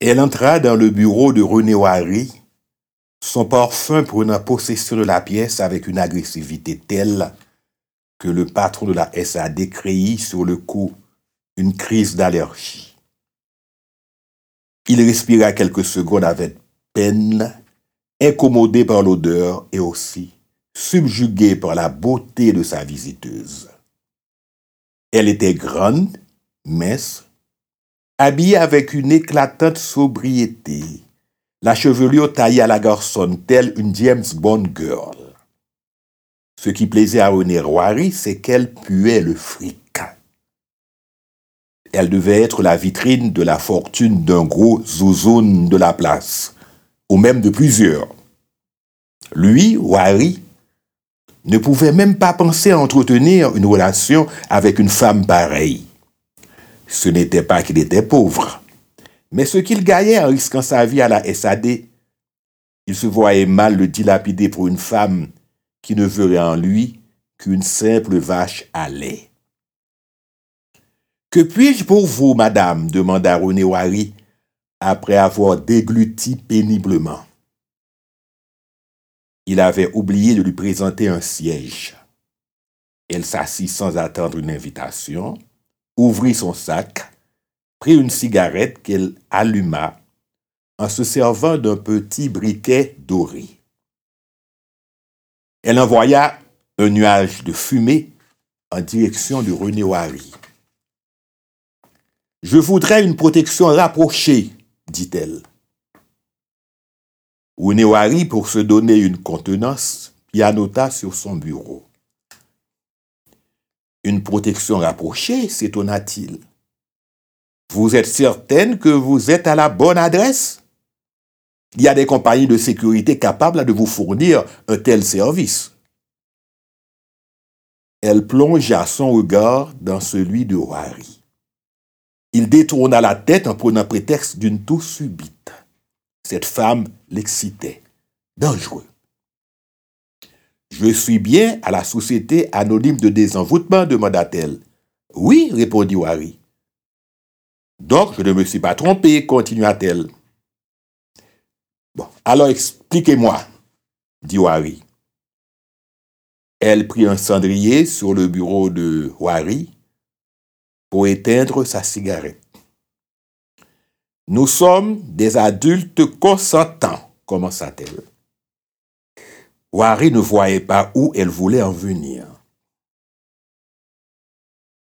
Elle entra dans le bureau de René Wary, son parfum prenant possession de la pièce avec une agressivité telle que le patron de la SAD créit sur le coup une crise d'allergie. Il respira quelques secondes avec peine, incommodé par l'odeur et aussi subjugué par la beauté de sa visiteuse. Elle était grande, mince, habillée avec une éclatante sobriété, la chevelure taillée à la garçonne telle une James Bond girl. Ce qui plaisait à René Roary, c'est qu'elle puait le fric. Elle devait être la vitrine de la fortune d'un gros zouzoun de la place, ou même de plusieurs. Lui, Wari, ne pouvait même pas penser à entretenir une relation avec une femme pareille. Ce n'était pas qu'il était pauvre, mais ce qu'il gagnait en risquant sa vie à la SAD, il se voyait mal le dilapider pour une femme qui ne verrait en lui qu'une simple vache à lait. Que puis-je pour vous, madame? demanda René Wari après avoir dégluti péniblement. Il avait oublié de lui présenter un siège. Elle s'assit sans attendre une invitation, ouvrit son sac, prit une cigarette qu'elle alluma en se servant d'un petit briquet doré. Elle envoya un nuage de fumée en direction de René Wari. Je voudrais une protection rapprochée, dit-elle. Ounewari, pour se donner une contenance, pianota sur son bureau. Une protection rapprochée, s'étonna-t-il. Vous êtes certaine que vous êtes à la bonne adresse? Il y a des compagnies de sécurité capables de vous fournir un tel service. Elle plongea son regard dans celui de Wari. Il détourna la tête en prenant prétexte d'une toux subite. Cette femme l'excitait. Dangereux. Je suis bien à la société anonyme de désenvoûtement, demanda-t-elle. Oui, répondit Wari. Donc, je ne me suis pas trompé, continua-t-elle. Bon, alors expliquez-moi, dit Wari. Elle prit un cendrier sur le bureau de Wari pour éteindre sa cigarette. Nous sommes des adultes consentants, commença-t-elle. Wari ne voyait pas où elle voulait en venir.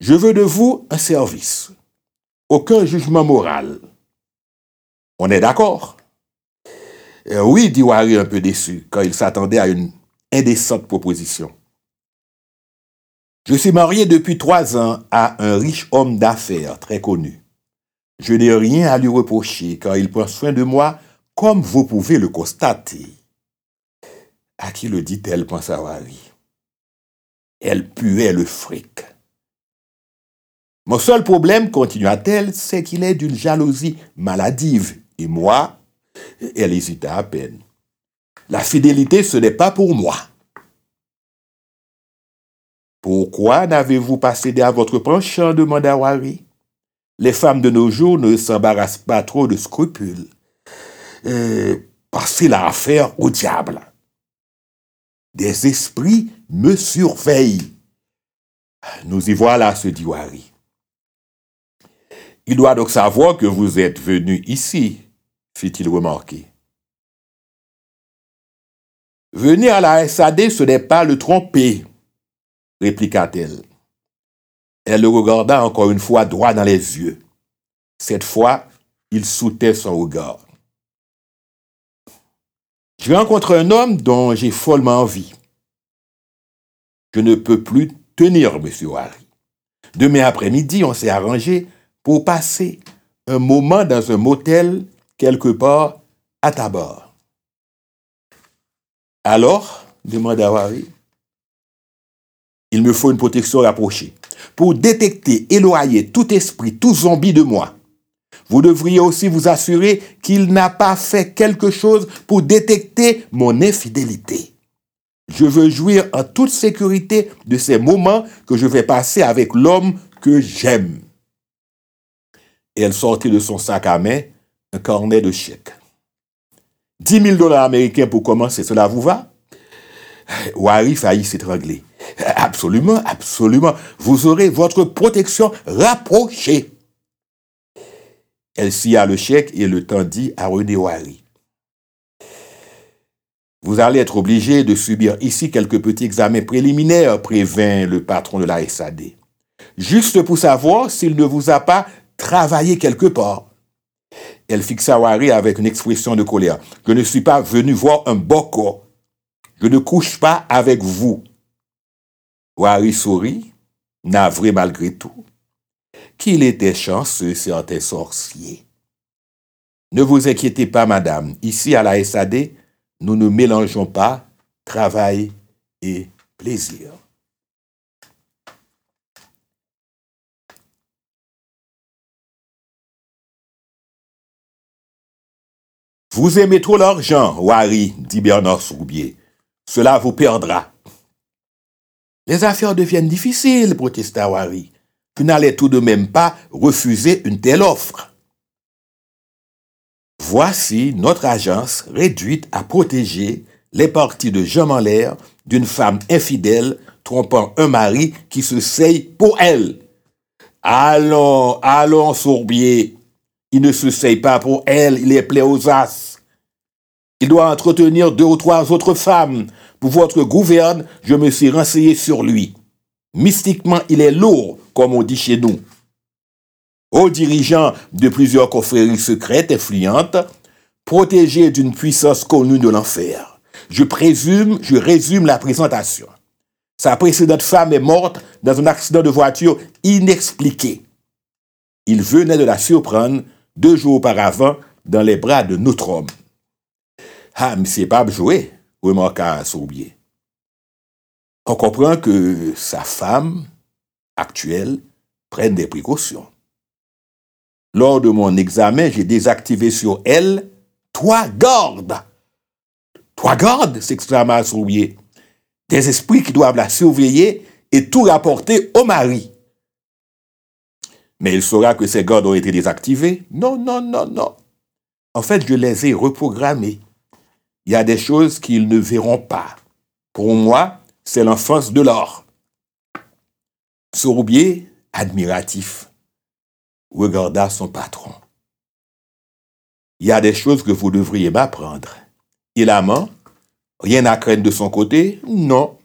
Je veux de vous un service. Aucun jugement moral. On est d'accord? Euh, Oui, dit Wari un peu déçu, quand il s'attendait à une indécente proposition. Je suis marié depuis trois ans à un riche homme d'affaires très connu. Je n'ai rien à lui reprocher car il prend soin de moi comme vous pouvez le constater. À qui le dit-elle, pensa Wari. Elle puait le fric. Mon seul problème, continua-t-elle, c'est qu'il est d'une jalousie maladive. Et moi, elle hésita à peine. La fidélité, ce n'est pas pour moi. Pourquoi n'avez-vous pas cédé à votre penchant? demanda Wari. Les femmes de nos jours ne s'embarrassent pas trop de scrupules. Euh, passez la affaire au diable. Des esprits me surveillent. Nous y voilà, se dit Wari. Il doit donc savoir que vous êtes venu ici, fit-il remarquer. Venir à la SAD, ce n'est pas le tromper, répliqua-t-elle. Elle le regarda encore une fois droit dans les yeux. Cette fois, il soutait son regard. Je rencontre un homme dont j'ai follement envie. Je ne peux plus tenir, monsieur Harry. Demain après-midi, on s'est arrangé pour passer un moment dans un motel quelque part à Tabar. Alors demanda Harry. Il me faut une protection rapprochée pour détecter, éloigner tout esprit, tout zombie de moi. Vous devriez aussi vous assurer qu'il n'a pas fait quelque chose pour détecter mon infidélité. Je veux jouir en toute sécurité de ces moments que je vais passer avec l'homme que j'aime. elle sortit de son sac à main un cornet de chèques. 10 000 dollars américains pour commencer, cela vous va? Wari faillit s'étrangler. Absolument, absolument. Vous aurez votre protection rapprochée. Elle scia le chèque et le tendit à René Wari. Vous allez être obligé de subir ici quelques petits examens préliminaires, prévint le patron de la SAD. Juste pour savoir s'il ne vous a pas travaillé quelque part. Elle fixa Wari avec une expression de colère. Je ne suis pas venu voir un boko. Je ne couche pas avec vous. Wari sourit, navré malgré tout. Qu'il était chanceux, certain sorcier. Ne vous inquiétez pas, madame. Ici, à la SAD, nous ne mélangeons pas travail et plaisir. Vous aimez trop l'argent, Wari, dit Bernard Soubier. Cela vous perdra. Les affaires deviennent difficiles, protesta Wari. Tu n'allais tout de même pas refuser une telle offre. Voici notre agence réduite à protéger les parties de en l'air d'une femme infidèle trompant un mari qui se seye pour elle. Allons, allons, Sourbier. Il ne se seye pas pour elle, il est plaît aux as. Il doit entretenir deux ou trois autres femmes. Pour votre gouverne, je me suis renseigné sur lui. Mystiquement, il est lourd, comme on dit chez nous. Aux dirigeants de plusieurs confréries secrètes influentes, protégé d'une puissance connue de l'enfer. Je présume, je résume la présentation. Sa précédente femme est morte dans un accident de voiture inexpliqué. Il venait de la surprendre deux jours auparavant dans les bras de notre homme. Ah, mais c'est pas joué, remarqua Sourbier. On comprend que sa femme actuelle prenne des précautions. Lors de mon examen, j'ai désactivé sur elle trois gardes. Trois gardes s'exclama Sourbier. Des esprits qui doivent la surveiller et tout rapporter au mari. Mais il saura que ces gardes ont été désactivés. Non, non, non, non. En fait, je les ai reprogrammés il y a des choses qu'ils ne verront pas. Pour moi, c'est l'enfance de l'or. Sourbier, admiratif, regarda son patron. Il y a des choses que vous devriez m'apprendre. Il a ment Rien à craindre de son côté? Non.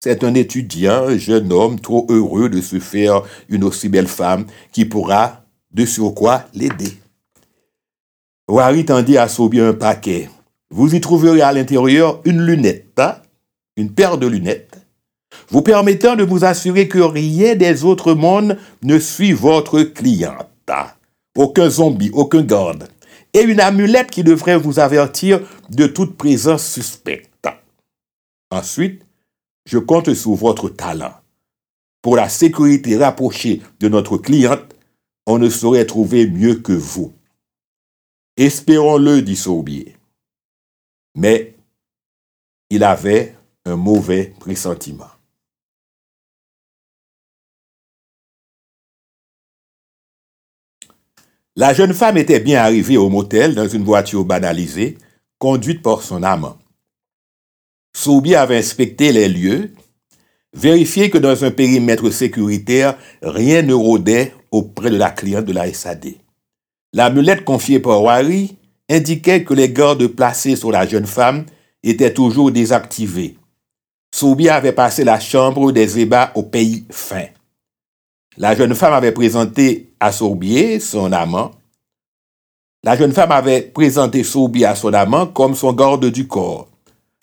C'est un étudiant, un jeune homme trop heureux de se faire une aussi belle femme qui pourra, de surcroît, l'aider. Wari tendit à Sourbier un paquet. Vous y trouverez à l'intérieur une lunette, hein, une paire de lunettes, vous permettant de vous assurer que rien des autres mondes ne suit votre cliente. Aucun zombie, aucun garde. Et une amulette qui devrait vous avertir de toute présence suspecte. Ensuite, je compte sur votre talent. Pour la sécurité rapprochée de notre cliente, on ne saurait trouver mieux que vous. Espérons-le, dit Sourbier mais il avait un mauvais pressentiment. La jeune femme était bien arrivée au motel dans une voiture banalisée, conduite par son amant. Soubi avait inspecté les lieux, vérifié que dans un périmètre sécuritaire, rien ne rôdait auprès de la cliente de la SAD. L'amulette confiée par Wari indiquait que les gardes placés sur la jeune femme étaient toujours désactivés. Soubia avait passé la chambre des ébats au pays fin. La jeune femme avait présenté à Sourbier, son amant, la jeune femme avait présenté Sourbier à son amant comme son garde du corps,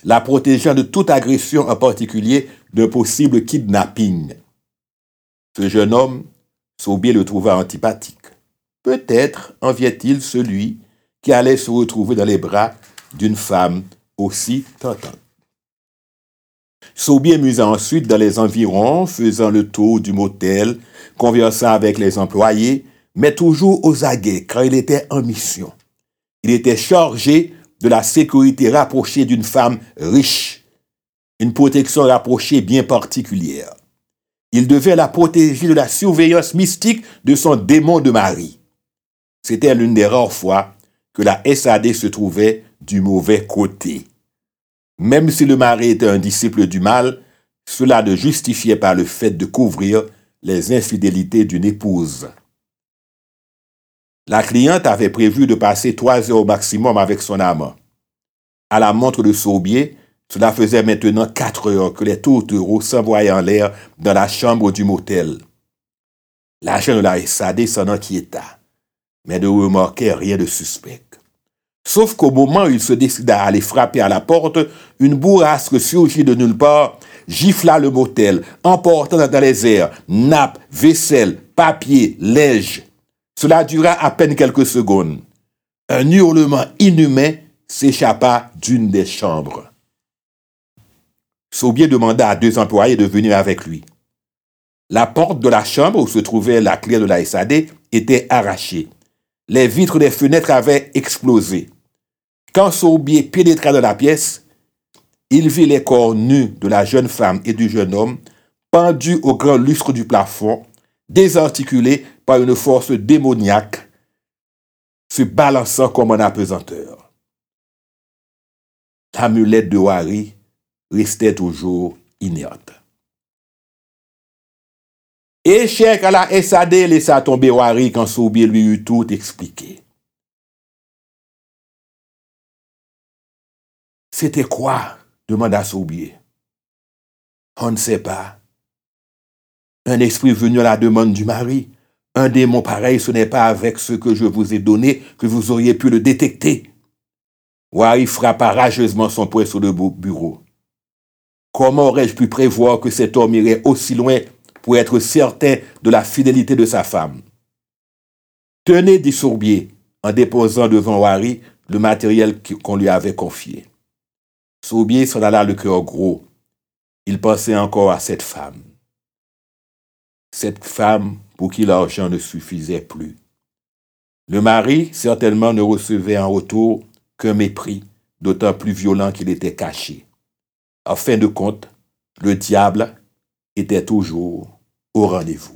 la protégeant de toute agression, en particulier d'un possible kidnapping. Ce jeune homme, Sourbier le trouva antipathique. Peut-être enviait-il celui qui allait se retrouver dans les bras d'une femme aussi tentante. Sobier musa ensuite dans les environs, faisant le tour du motel, conversant avec les employés, mais toujours aux aguets, car il était en mission. Il était chargé de la sécurité rapprochée d'une femme riche, une protection rapprochée bien particulière. Il devait la protéger de la surveillance mystique de son démon de mari. C'était l'une des rares fois que la SAD se trouvait du mauvais côté. Même si le mari était un disciple du mal, cela ne justifiait pas le fait de couvrir les infidélités d'une épouse. La cliente avait prévu de passer trois heures au maximum avec son amant. À la montre de Saubier, cela faisait maintenant quatre heures que les tourtereaux s'envoyaient en l'air dans la chambre du motel. L'agent de la SAD s'en inquiéta, mais ne remarquait rien de suspect. Sauf qu'au moment où il se décida à aller frapper à la porte, une bourrasque surgit de nulle part, gifla le motel, emportant dans les airs nappes, vaisselle, papier, linge. Cela dura à peine quelques secondes. Un hurlement inhumain s'échappa d'une des chambres. Saubier demanda à deux employés de venir avec lui. La porte de la chambre où se trouvait la clé de la SAD était arrachée. Les vitres des fenêtres avaient explosé. Quand Saubier pénétra dans la pièce, il vit les corps nus de la jeune femme et du jeune homme pendus au grand lustre du plafond, désarticulés par une force démoniaque, se balançant comme un apesanteur. L'amulette de Wari restait toujours inerte. Échec à la SAD laissa tomber Wari quand Saubier lui eut tout expliqué. C'était quoi? Demanda Saubier. On ne sait pas. Un esprit venu à la demande du mari. Un démon pareil, ce n'est pas avec ce que je vous ai donné que vous auriez pu le détecter. Wari frappa rageusement son poing sur le bureau. Comment aurais-je pu prévoir que cet homme irait aussi loin pour être certain de la fidélité de sa femme? Tenez, dit Sourbier, en déposant devant Wari le matériel qu'on lui avait confié. Sourbier s'en alla le cœur gros. Il pensait encore à cette femme. Cette femme pour qui l'argent ne suffisait plus. Le mari, certainement, ne recevait en retour qu'un mépris, d'autant plus violent qu'il était caché. En fin de compte, le diable était toujours au rendez-vous.